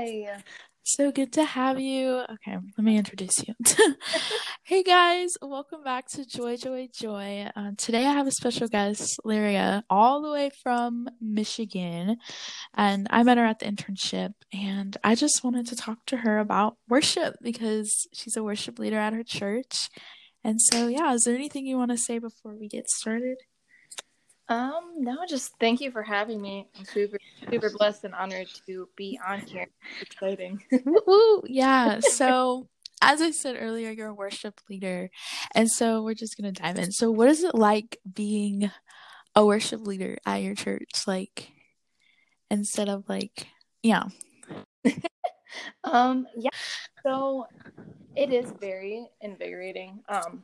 Hi. So good to have you. Okay, let me introduce you. hey guys, welcome back to Joy, Joy, Joy. Uh, today I have a special guest, Lyria, all the way from Michigan. And I met her at the internship, and I just wanted to talk to her about worship because she's a worship leader at her church. And so, yeah, is there anything you want to say before we get started? Um, no, just thank you for having me. I'm super, super blessed and honored to be on here. It's exciting. Woo! Yeah. So, as I said earlier, you're a worship leader. And so, we're just going to dive in. So, what is it like being a worship leader at your church? Like, instead of like, yeah. um, yeah. So, it is very invigorating. Um,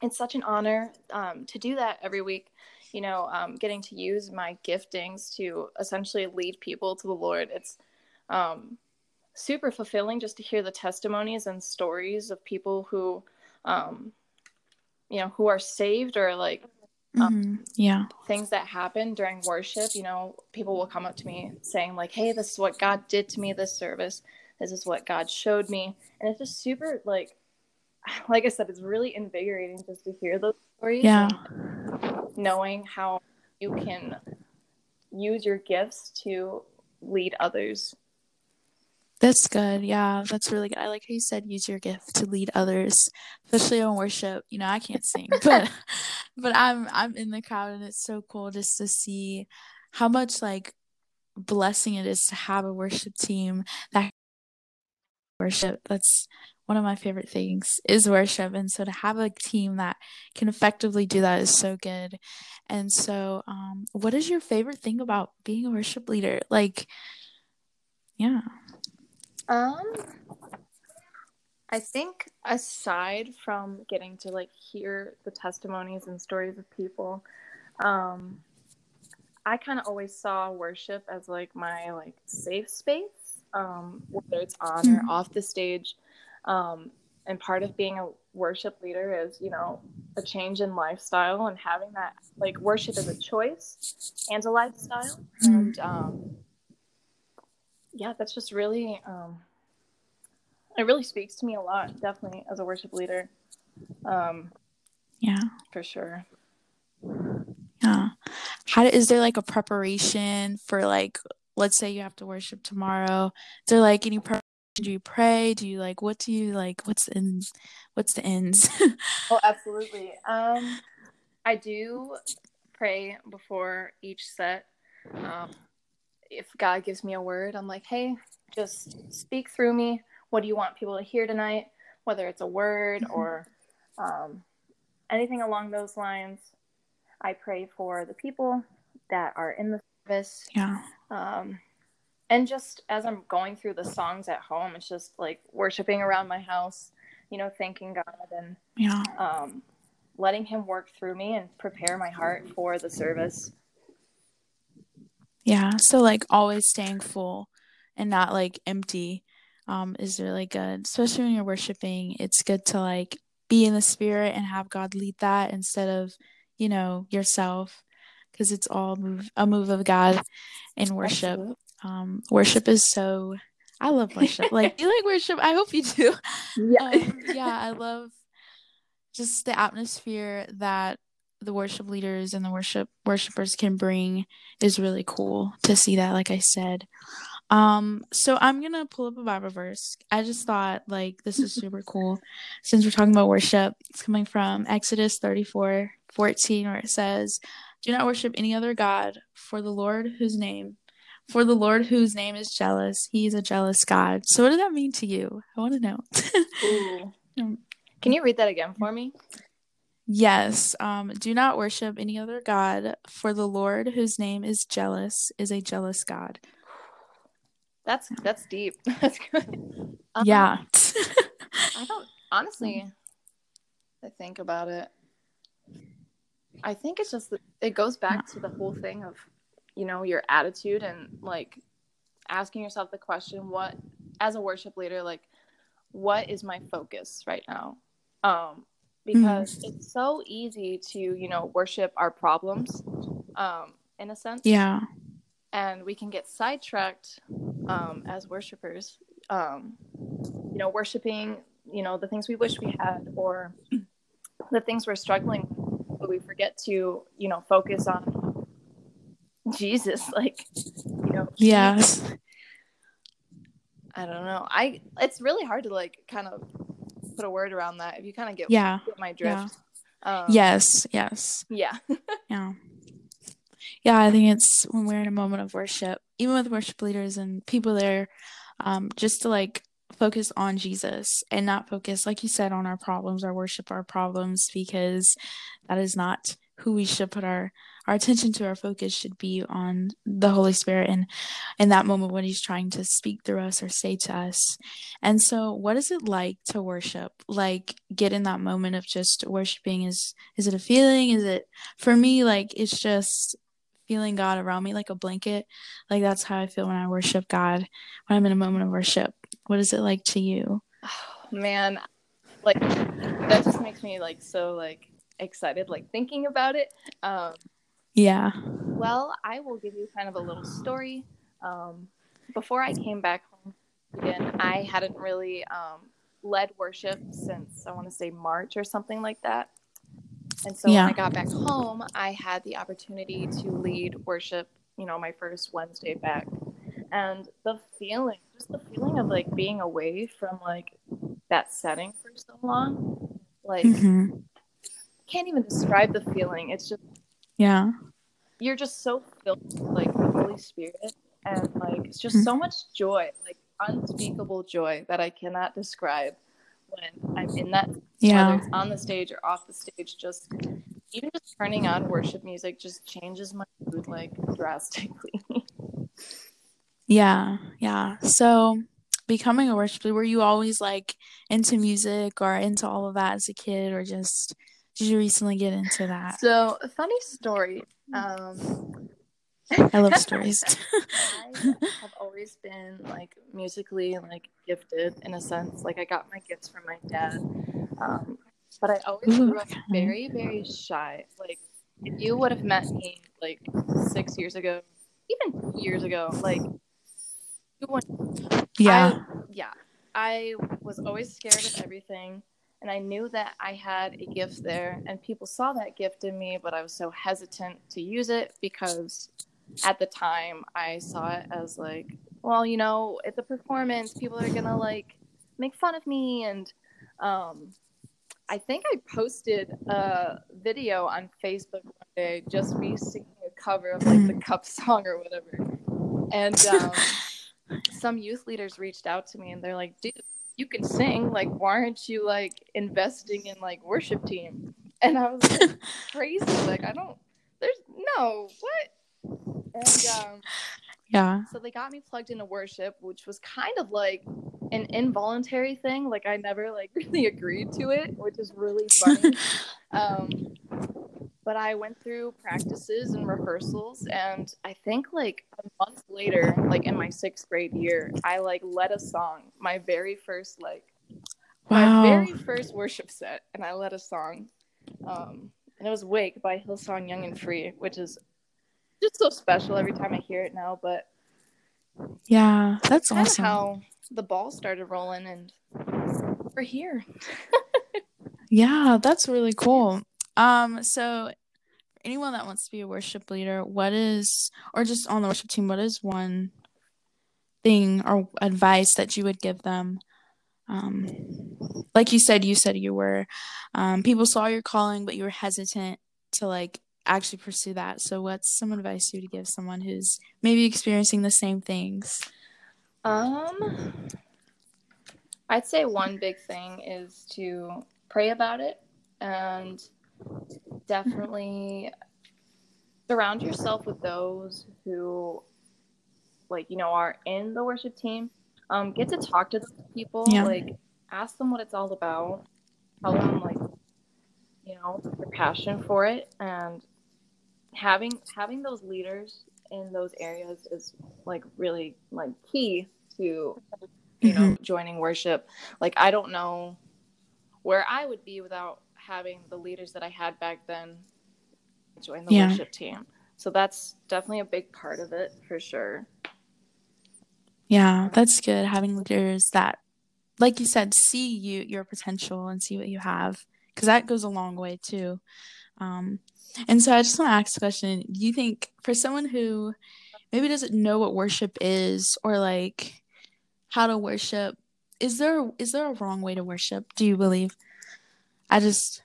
it's such an honor um, to do that every week you know, um, getting to use my giftings to essentially lead people to the Lord. It's um, super fulfilling just to hear the testimonies and stories of people who, um, you know, who are saved or like, um, mm-hmm. yeah, things that happen during worship. You know, people will come up to me saying like, "Hey, this is what God did to me this service. This is what God showed me," and it's just super like like I said, it's really invigorating just to hear those stories. Yeah. Knowing how you can use your gifts to lead others. That's good. Yeah, that's really good. I like how you said use your gift to lead others, especially on worship. You know, I can't sing, but but I'm I'm in the crowd and it's so cool just to see how much like blessing it is to have a worship team that worship. That's one of my favorite things is worship and so to have a team that can effectively do that is so good. And so um, what is your favorite thing about being a worship leader? Like yeah. Um i think aside from getting to like hear the testimonies and stories of people um i kind of always saw worship as like my like safe space um whether it's on or mm-hmm. off the stage um, and part of being a worship leader is, you know, a change in lifestyle and having that like worship as a choice and a lifestyle. And um, yeah, that's just really, um, it really speaks to me a lot, definitely as a worship leader. Um, yeah, for sure. Yeah. How is there like a preparation for like, let's say you have to worship tomorrow? Is there like any preparation? Do you pray? Do you like what do you like what's in what's the ends? Oh absolutely. Um i do pray before each set. Um if god gives me a word i'm like hey just speak through me. What do you want people to hear tonight? Whether it's a word mm-hmm. or um, anything along those lines i pray for the people that are in the service. Yeah. Um and just as I'm going through the songs at home, it's just like worshiping around my house, you know, thanking God and yeah, um, letting Him work through me and prepare my heart for the service. Yeah, so like always staying full and not like empty um, is really good, especially when you're worshiping. It's good to like be in the spirit and have God lead that instead of you know yourself because it's all move a move of God in worship. Absolutely. Um, worship is so. I love worship. like you like worship. I hope you do. Yeah. Um, yeah, I love just the atmosphere that the worship leaders and the worship worshipers can bring is really cool to see that like i said um so i'm gonna pull up a bible verse i just thought like this is super cool since we're talking about worship it's coming from exodus 34 14 where it says do not worship any other god for the lord whose name for the Lord whose name is jealous, he is a jealous God. So what does that mean to you? I want to know. Um, Can you read that again for me? Yes. Um, do not worship any other God, for the Lord whose name is jealous is a jealous God. That's that's deep. That's good. Um, yeah. I don't honestly I think about it. I think it's just it goes back to the whole thing of you know your attitude and like asking yourself the question what as a worship leader like what is my focus right now um because mm-hmm. it's so easy to you know worship our problems um in a sense yeah and we can get sidetracked um, as worshipers. Um, you know, worshiping, you know, the things we wish we had or the things we're struggling with, but we forget to, you know, focus on Jesus. Like, you know, Yes. I don't know. I it's really hard to like kind of put a word around that. If you kind of get, Yeah. get my drift. Um, Yes. Yes. Yeah. Yeah. Yeah, I think it's when we're in a moment of worship, even with worship leaders and people there, um, just to like focus on Jesus and not focus, like you said, on our problems, our worship, our problems, because that is not who we should put our our attention to. Our focus should be on the Holy Spirit and in that moment when He's trying to speak through us or say to us. And so, what is it like to worship? Like, get in that moment of just worshiping. Is is it a feeling? Is it for me? Like, it's just feeling God around me like a blanket. Like that's how I feel when I worship God, when I'm in a moment of worship. What is it like to you? Oh, man, like that just makes me like so like excited like thinking about it. Um, Yeah. well, I will give you kind of a little story. Um, before I came back home again, I hadn't really um, led worship since I want to say March or something like that. And so Yeah. when I got back home, I had the opportunity to lead worship, you know, my first Wednesday back. And the feeling, just the feeling of like being away from like that setting for so long, like hmm can't even describe the feeling. It's just Yeah. you're just so filled with like the Holy Spirit and like it's just mm-hmm. so much joy, like unspeakable joy that I cannot describe when I'm in that Yeah. whether it's on the stage or off the stage, just even just turning on worship music just changes my mood like drastically. Yeah. Yeah. So becoming a worship leader, were you always like into music or into all of that as a kid or just did you recently get into that? so funny story. Um I love stories. I have always been like musically like gifted in a sense. Like I got my gifts from my dad, um, but I always Ooh, grew up very very shy. Like if you would have met me like six years ago, even two years ago, like you wouldn't yeah. yeah, I was always scared of everything. And I knew that I had a gift there, and people saw that gift in me, but I was so hesitant to use it because at the time I saw it as like, well, you know, it's a performance. People are gonna like make fun of me. And um, I think I posted a video on Facebook one day, just me singing a cover of like the Cup song or whatever. And um, some youth leaders reached out to me and they're like, dude, you can sing. Like, why aren't you like investing in like worship team? And I was like, crazy. Like, I don't, there's no, what? And um, Yeah. so they got me plugged into worship, which was kind of like an involuntary thing. Like, I never like really agreed to it, which is really funny. um, but I went through practices and rehearsals, and I think like a month later, like in my sixth grade year, I like led a song, my very first like Wow. my very first worship set, and I led a song, um, and it was "Wake" by Hillsong Young and Free, which is just so special every time I hear it now. But Yeah. That's awesome. how the ball started rolling, and we're here. Yeah, that's really cool. Um, so anyone that wants to be a worship leader, what is, or just on the worship team, what is one thing or advice that you would give them? Um, like you said, you said you were, um, people saw your calling, but you were hesitant to like actually pursue that. So what's some advice you would give someone who's maybe experiencing the same things? Um, I'd say one big thing is to pray about it and definitely surround yourself with those who, like, you know, are in the worship team. Um, get to talk to people. Yeah. Like, ask them what it's all about. Tell them, like, you know, your passion for it, and having having those leaders in those areas is like really like key to you know joining worship like i don't know where i would be without having the leaders that i had back then join the Yeah. worship team so that's definitely a big part of it for sure Yeah, that's good. Having leaders that, like you said, see you your potential and see what you have, because that goes a long way too. Um, and so I just want to ask a question: Do you think for someone who maybe doesn't know what worship is or like how to worship, is there is there a wrong way to worship? Do you believe? I just.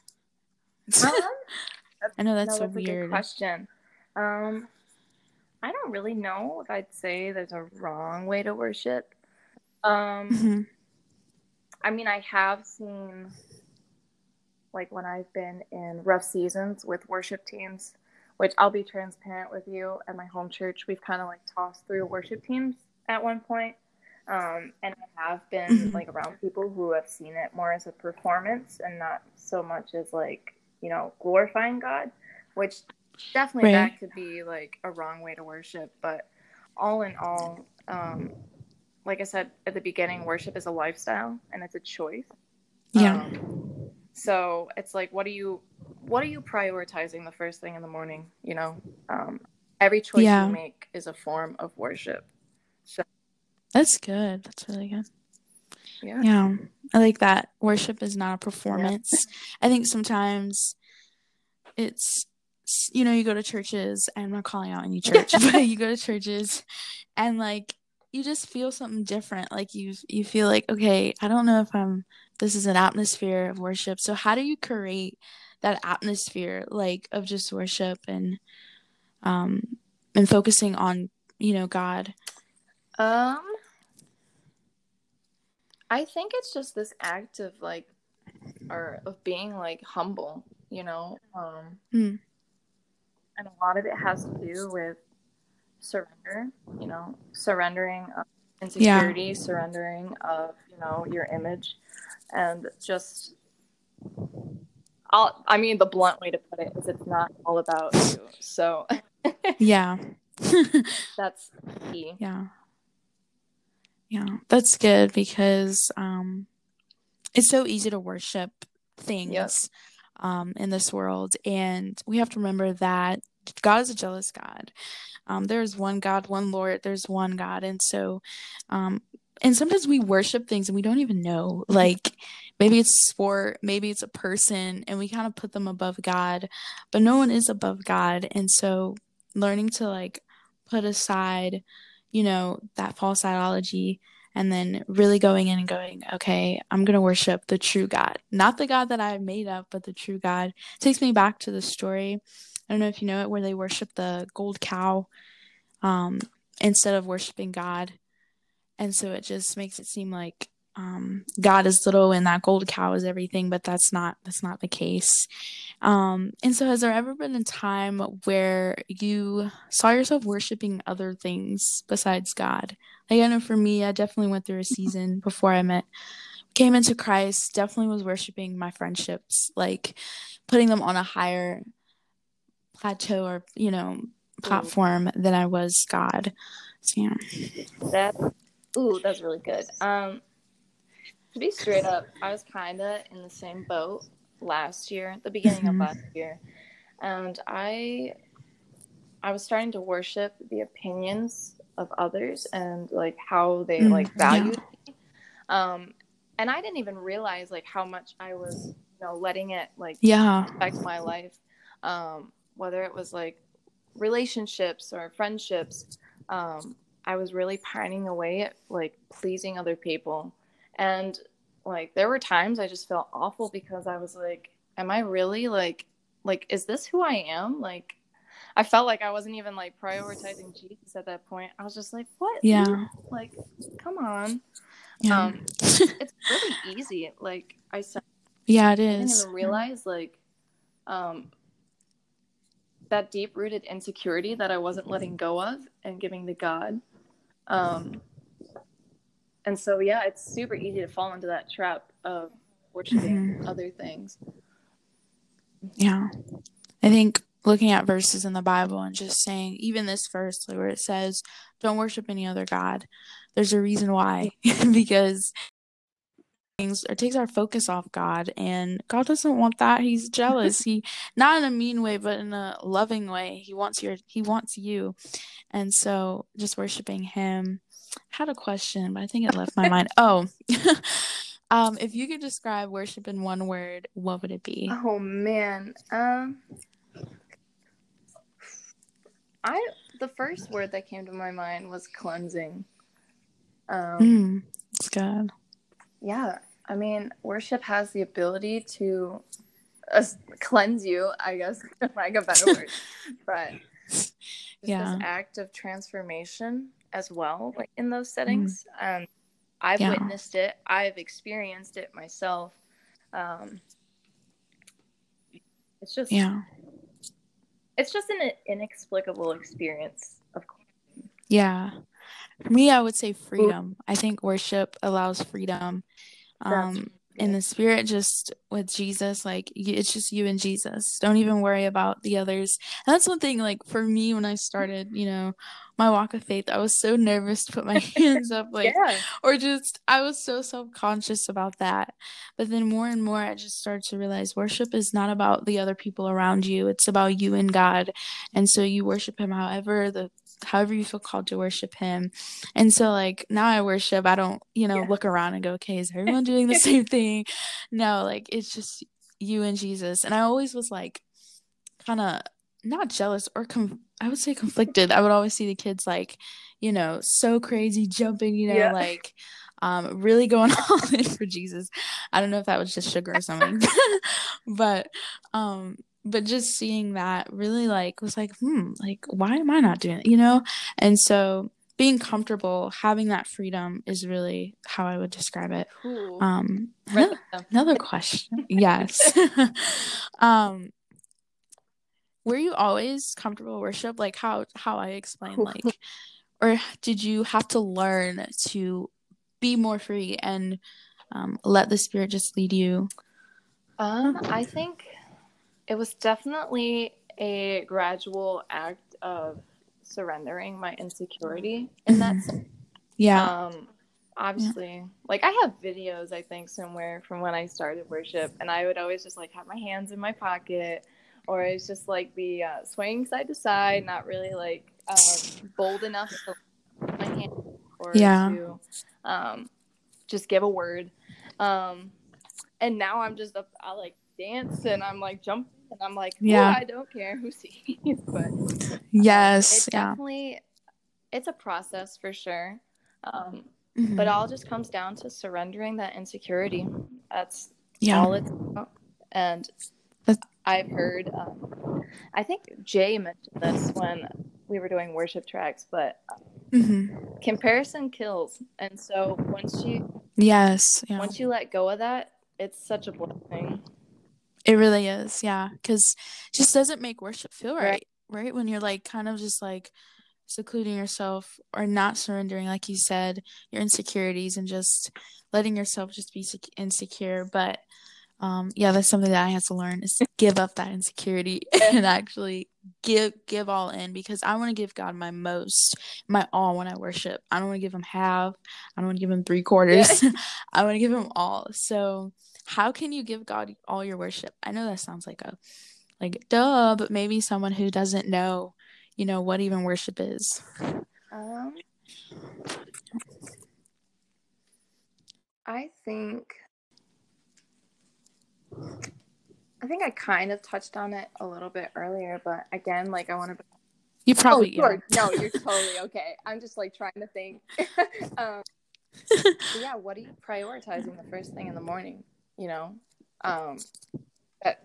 Um, I know that's no, so that's a good weird. question. Um, I don't really know if I'd say there's a wrong way to worship. Um, Mhm. I mean, I have seen, like, when I've been in rough seasons with worship teams, which I'll be transparent with you. At my home church, we've kind of like tossed through worship teams at one point. Um, and I have been Mhm. like around people who have seen it more as a performance and not so much as like, you know, glorifying God, which definitely Right. that could be like a wrong way to worship. But all in all, um, like I said at the beginning, worship is a lifestyle and it's a choice. Yeah. Um, so it's like, what are you, what are you prioritizing the first thing in the morning? You know, um, every choice Yeah. you make is a form of worship. So That's good. That's really good. Yeah, Yeah. I like that. Worship is not a performance. I think sometimes it's, you know, you go to churches, I'm not calling out any church, but you go to churches and like you just feel something different. Like you you feel like, okay, I don't know if I'm this is an atmosphere of worship. So how do you create that atmosphere like of just worship and um and focusing on, you know, God? Um, I think it's just this act of like, or of being like humble, you know. Um, Hmm. and a lot of it has to do with surrender, you know, surrendering of insecurity, surrendering of you know your image, and just. I'll, I mean, the blunt way to put it is it's not all about you. So Yeah. that's key. Yeah. Yeah, that's good because um it's so easy to worship things um in this world and we have to remember that God is a jealous God. Um there's one God, one Lord, there's one God and so um and sometimes we worship things and we don't even know like maybe it's sport, maybe it's a person and we kind of put them above God, but no one is above God and so learning to like put aside you know, that false ideology and then really going in and going, okay, I'm going to worship the true God. Not the God that I made up, but the true God. takes me back to the story. I don't know if you know it, where they worship the gold cow um, instead of worshiping God. And so it just makes it seem like um, God is little and that gold cow is everything, but that's not that's not the case. Um, and so, has there ever been a time where you saw yourself worshiping other things besides God? Like, I know for me, I definitely went through a season before I met, came into Christ, definitely was worshiping my friendships, like putting them on a higher plateau or, you know, platform than I was God. So, yeah. That ooh, that's really good. Um, to be straight up, I was kind of in the same boat last year, the beginning Mhm. of last year, and I, I was starting to worship the opinions of others and like how they Mm, like yeah. valued me. Um, and I didn't even realize like how much I was, you know, letting it like Yeah. affect my life, um, whether it was like relationships or friendships. Um, I was really pining away at like pleasing other people, and like there were times I just felt awful because I was like, "Am I really like, like, is this who I am?" Like, I felt like I wasn't even like prioritizing Jesus at that point. I was just like, "What? Yeah. Like, come on." Yeah. Um, it's really easy. Like I said. yeah, it is. I didn't even realize like um that deep rooted insecurity that I wasn't letting go of and giving to God. Um and so yeah, it's super easy to fall into that trap of worshiping Mhm. other things. Yeah. I think looking at verses in the Bible and just saying, even this verse where it says, don't worship any other God, there's a reason why. because things it takes our focus off God and God doesn't want that. He's jealous. he not in a mean way, but in a loving way. He wants your he wants you. And so just worshiping him had a question, but I think it left my mind. Oh, um, if you could describe worship in one word, what would it be? Oh man, um, I the first word that came to my mind was cleansing. Um, Mm, it's good. yeah, I mean, worship has the ability to uh, cleanse you. I guess, like a better word, but Yeah. this act of transformation as well, like in those settings. Um, I've Yeah. witnessed it. I've experienced it myself. Um, it's just, Yeah. it's just an inexplicable experience. Of course, Yeah. For me, I would say freedom. I think worship allows freedom. Um, in the spirit, just with Jesus, like it's just you and Jesus. Don't even worry about the others. And that's one thing, like for me, when I started, you know, my walk of faith, I was so nervous to put my hands up, like, yeah, or just I was so self conscious about that. But then more and more, I just started to realize worship is not about the other people around you. It's about you and God, and so you worship Him however the however you feel called to worship Him. And so like now I worship. I don't you know Yeah. look around and go, okay, is everyone doing the same thing? No, like it's just you and Jesus. And I always was like kind of not jealous or com- I would say conflicted. I would always see the kids like, you know, so crazy jumping, you know, Yeah. like um really going all in for Jesus. I don't know if that was just sugar or something. but um but just seeing that really like was like, hmm, like why am I not doing it, you know? And so being comfortable, having that freedom is really how I would describe it. cool. Um another, another question. yes. um were you always comfortable worship like how how I explained like or did you have to learn to be more free and um, let the spirit just lead you? Um, I think it was definitely a gradual act of surrendering my insecurity in that sense. Yeah. Um, obviously, like I have videos, I think, somewhere from when I started worship, and I would always just like have my hands in my pocket, or it's just like be uh, swaying side to side, not really like uh, bold enough to my hand or Yeah. to um, just give a word. Um, and now I'm just up, I like dance and I'm like jumping and I'm like, yeah. I don't care who sees, but yes. it Yeah. definitely it's a process for sure um, Mhm. but it all just comes down to surrendering that insecurity that's yeah. all it's about and That's- i've heard um, i think jay mentioned this when we were doing worship tracks but Mhm. comparison kills and so once you Yes. Yeah. once you let go of that it's such a blessing It really is, yeah, because just doesn't make worship feel right, Right. right? When you're like kind of just like secluding yourself or not surrendering, like you said, your insecurities and just letting yourself just be insecure. But um, yeah, that's something that I had to learn is to give up that insecurity and actually give give all in because I want to give God my most, my all when I worship. I don't want to give him half. I don't want to give him three quarters. I want to give him all. So how can you give God all your worship? I know that sounds like a like duh, but maybe someone who doesn't know, you know, what even worship is. Um, I think I think I kind of touched on it a little bit earlier, but again, like I want to. You probably oh, yeah. no, you're totally okay. I'm just like trying to think. um, yeah, what are you prioritizing the first thing in the morning? You know, um, but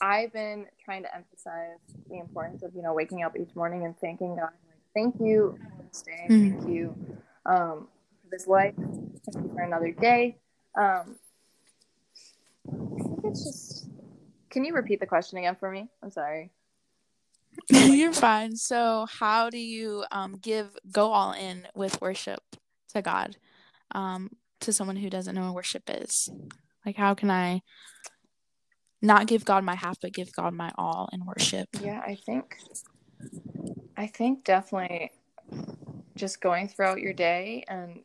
I've been trying to emphasize the importance of you know waking up each morning and thanking God. Like, thank you for this day. Mm. Thank you um, for this life. Thank you for another day. Um, I think it's just. Can you repeat the question again for me? I'm sorry. You're fine. So how do you um give go all in with worship to God? Um to someone who doesn't know what worship is. Like how can I not give God my half but give God my all in worship? Yeah, I think I think definitely just going throughout your day and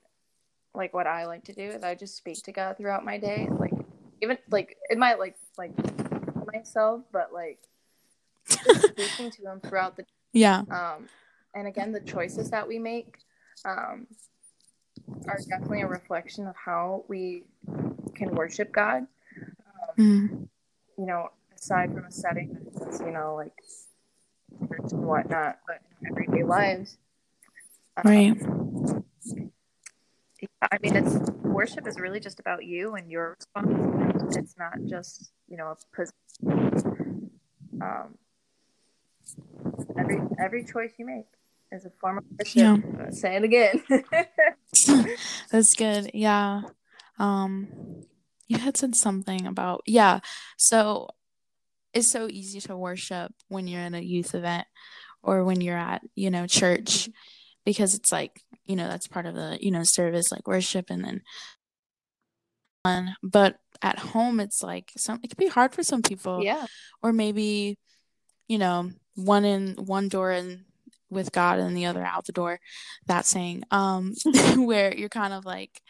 like what I like to do is I just speak to God throughout my day. Like even like it might like like myself, but like speaking to him throughout the Yeah. um and again the choices that we make um, are definitely a reflection of how we can worship God. Um, Mm. you know, aside from a setting that's, you know, like church and whatnot, but in everyday lives. um, Right. I mean, it's worship is really just about you and your response. It's not just you know a position. Um, every every choice you make is a form of worship. Yeah. Say it again. That's good. Yeah. Um you had said something about yeah. So it's so easy to worship when you're in a youth event or when you're at, you know, church because it's like, you know, that's part of the, you know, service like worship and then fun. But at home it's like some it can be hard for some people. Yeah, or maybe you know one in one door and with god and the other out the door that saying um where you're kind of like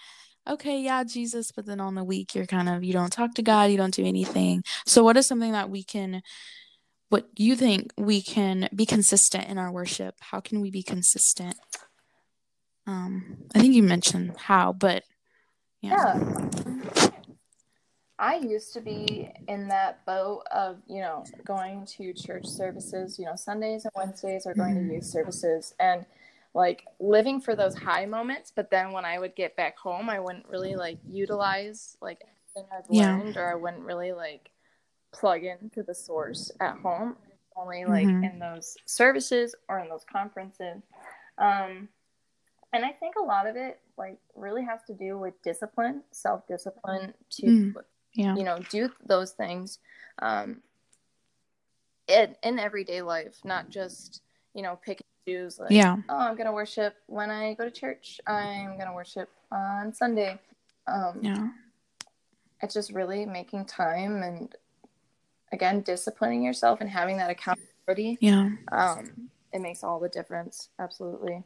okay yeah jesus but then on the week you're kind of you don't talk to god you don't do anything. So what is something that we can what you think we can be consistent in our worship how can we be consistent um i think you mentioned how but yeah, yeah. I used to be in that boat of, you know, going to church services, you know, Sundays and Wednesdays or going to youth services and like living for those high moments. But then when I would get back home, I wouldn't really like utilize like anything I've Yeah. learned or I wouldn't really like plug into the source at home. Only like Mhm. in those services or in those conferences. Um, and I think a lot of it like really has to do with discipline, self discipline to Mm. yeah you know do those things um in, in everyday life not just you know pick and choose like yeah oh i'm gonna worship when i go to church i'm gonna worship on sunday um yeah it's just really making time and again disciplining yourself and having that accountability yeah. um it makes all the difference. Absolutely.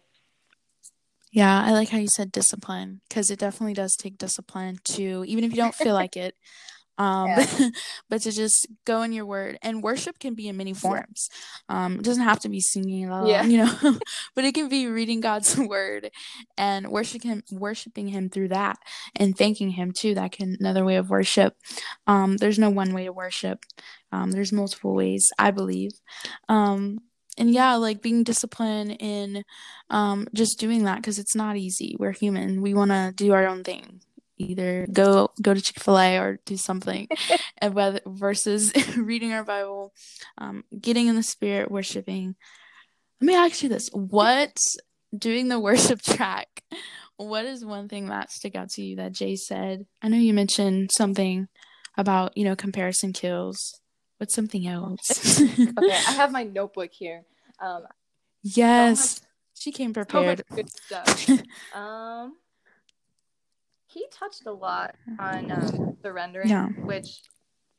Yeah, I like how you said discipline because it definitely does take discipline to, even if you don't feel like it, um, Yeah. but to just go in your word. And worship can be in many forms. Um, it doesn't have to be singing, la, Yeah. you know, but it can be reading God's word and worship him, worshiping Him through that, and thanking Him too. That can another way of worship. Um, there's no one way to worship. Um, there's multiple ways, I believe. Um, and yeah, like being disciplined in um, just doing that because it's not easy. We're human. We want to do our own thing. Either go go to Chick Fil A or do something, and whether versus reading our Bible, um, getting in the spirit, worshiping. Let me ask you this: What doing the worship track? What is one thing that stuck out to you that Jay said? I know you mentioned something about you know comparison kills. What's something else? okay i have my notebook here um yes, she came so much prepared. good stuff um he touched a lot on um, surrendering Yeah. which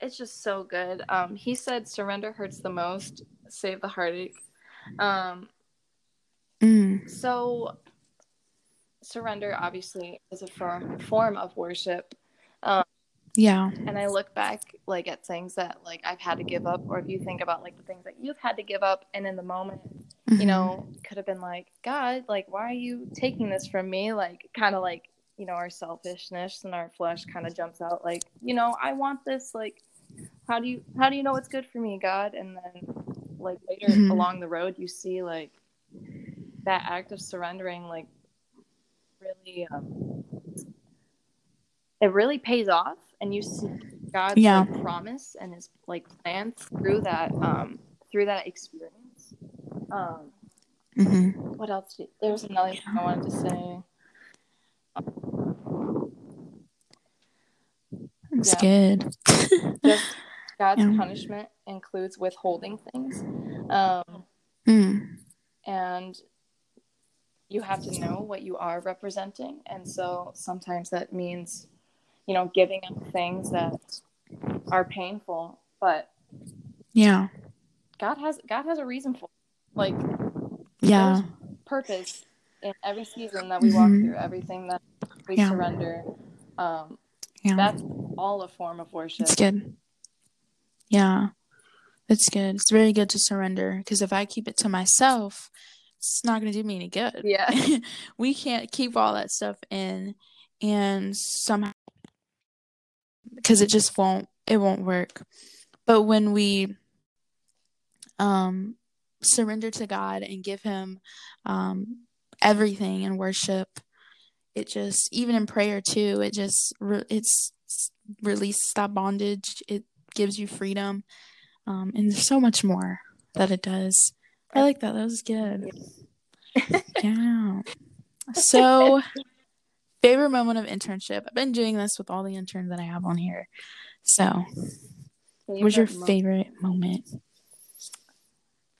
it's just so good um he said surrender hurts the most save the heartache um Mm, so surrender obviously is a form form of worship yeah. and i look back like at things that like i've had to give up or if you think about like the things that you've had to give up and in the moment Mhm. you know, could have been like, God, like, why are you taking this from me? Like, kind of like, you know, our selfishness and our flesh kind of jumps out, like, you know, I want this. Like, how do you, how do you know what's good for me, God? And then, like, later Mhm. along the road, you see, like, that act of surrendering, like, really, um, it really pays off. And you see God's Yeah. like, promise and his, like, plan through that, um, through that experience. Um, Mhm. what else? Did, there was another thing I wanted to say. It's Yeah. good. Just God's Yeah. punishment includes withholding things, um, Mm, and you have to know what you are representing. And so sometimes that means, you know, giving up things that are painful. But yeah. God has God has a reason for, it. like, Yeah. purpose in every season that we walk Mhm. through, everything that we Yeah. surrender. Um, Yeah. that's all a form of worship. It's good. Yeah. It's good. It's very good to surrender because if I keep it to myself, it's not going to do me any good. Yeah. we can't keep all that stuff in and somehow because it just won't it won't work. But when we um surrender to God and give him um everything in worship, it just even in prayer too, it just re- it's release that bondage. It gives you freedom. Um and there's so much more that it does. I like that. That was good. yeah. So, favorite moment of internship. I've been doing this with all the interns that I have on here. So, favorite what's your favorite moment?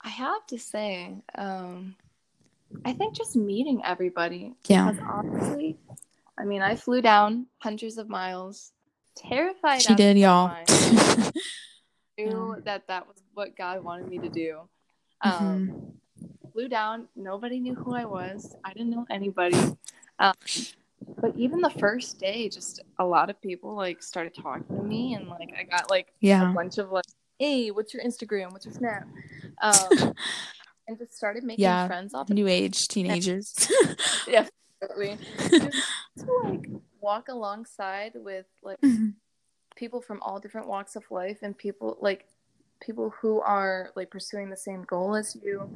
I have to say, um, I think just meeting everybody. Yeah. Because honestly, I mean, I flew down hundreds of miles, terrified. She did, y'all. knew yeah. that that was what God wanted me to do. Um, mm-hmm. Flew down. Nobody knew who I was. I didn't know anybody. Um, but even the first day, just a lot of people like started talking to me, and like I got like yeah. a bunch of like, "Hey, what's your Instagram? What's your Snap?" Um, and just started making yeah. friends off of new age teenagers. yeah. Just to like walk alongside with like mm-hmm. people from all different walks of life and people like people who are like pursuing the same goal as you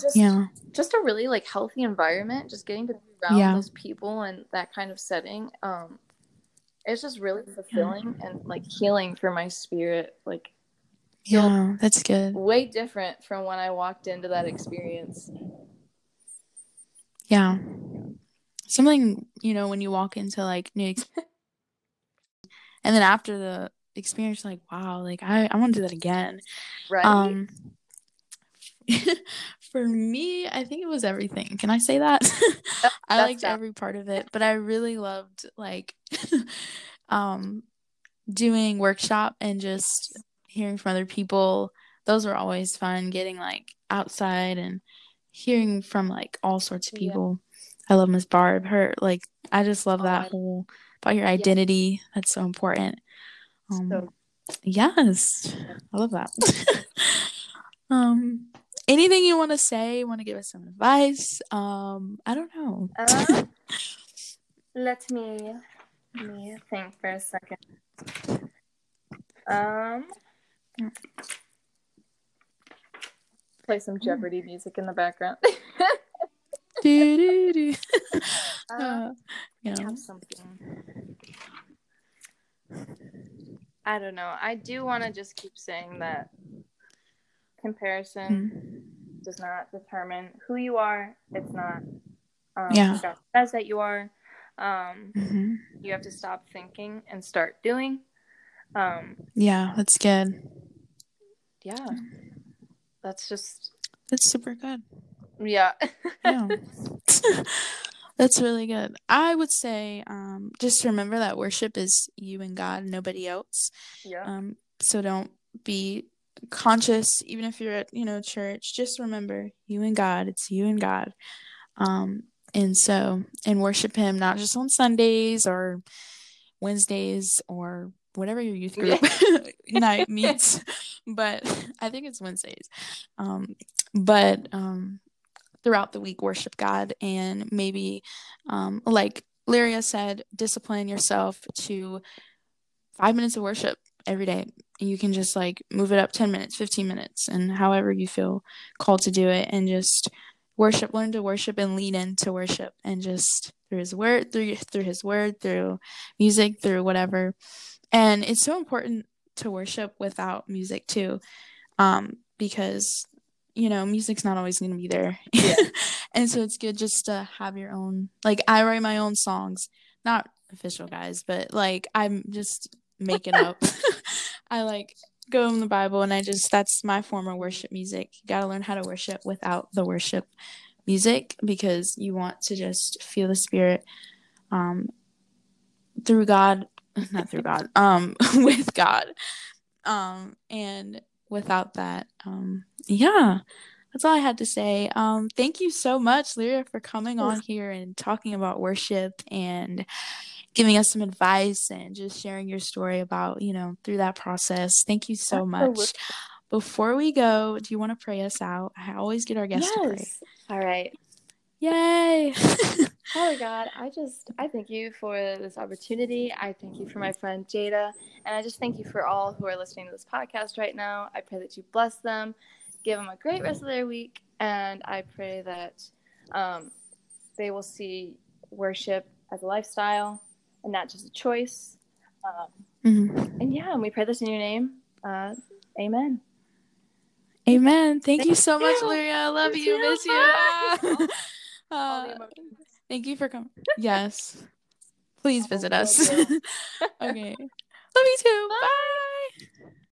just yeah just a really like healthy environment just getting to be around yeah. those people and that kind of setting um it's just really fulfilling yeah. and like healing for my spirit like yeah that's good. way different from when i walked into that experience. Yeah. Something you know when you walk into like new and then after the experience like wow like i i want to do that again. Right. Um for me i think it was everything. Can i say that? I liked that. every part of it but i really loved like um doing workshop and just hearing from other people those were always fun getting like outside and hearing from like all sorts of people yeah. i love miss barb her like i just love oh, that whole about your identity yeah. that's so important um, so, yes, I love that. um, anything you want to say? Want to give us some advice? Um, I don't know. uh, let me let me think for a second. Um, play some Jeopardy music in the background. do, do, do. Uh, uh, yeah. Have something. I don't know. I do want to just keep saying that comparison mm. does not determine who you are. It's not. Um, yeah. God says that you are. Um, mm-hmm. You have to stop thinking and start doing. Um, yeah, that's good. Yeah, that's just. That's super good. Yeah. yeah. That's really good. I would say um, just remember that worship is you and God, nobody else. Yeah. Um, so don't be conscious, even if you're at you know church. Just remember you and God. It's you and God. Um, and so and worship Him not just on Sundays or Wednesdays or whatever your youth group night meets, but I think it's Wednesdays. Um, but um, throughout the week worship God and maybe um, like Lyria said, discipline yourself to five minutes of worship every day. You can just like move it up 10 minutes, 15 minutes, and however you feel called to do it, and just worship, learn to worship and lean into worship, and just through His word, through through His word, through music, through whatever. And it's so important to worship without music too, um, because you know, music's not always going to be there. Yeah. and so it's good just to have your own, like, I write my own songs, not official guys, but like, I'm just making up. I like go in the Bible and I just, that's my form of worship music. You got to learn how to worship without the worship music because you want to just feel the spirit um through God, not through God, um with God. Um and without that. Um, yeah, that's all I had to say. Um, thank you so much, Lyria, for coming on here and talking about worship and giving us some advice and just sharing your story about, you know, through that process. Thank you so much. before we go, do you want to pray us out? I always get our guests to pray. All right. Yay! Father God, I just I thank you for this opportunity. I thank you for my friend Jada, and I just thank you for all who are listening to this podcast right now. I pray that you bless them, give them a great rest of their week, and I pray that um, they will see worship as a lifestyle and not just a choice. Um, mm-hmm. And yeah, and we pray this in your name. Uh, amen. Amen. Thank, thank you so much, Lyria. I love you. you. Miss you. uh, thank you for coming. Yes. Please visit us. okay. Love you too. Bye. Bye.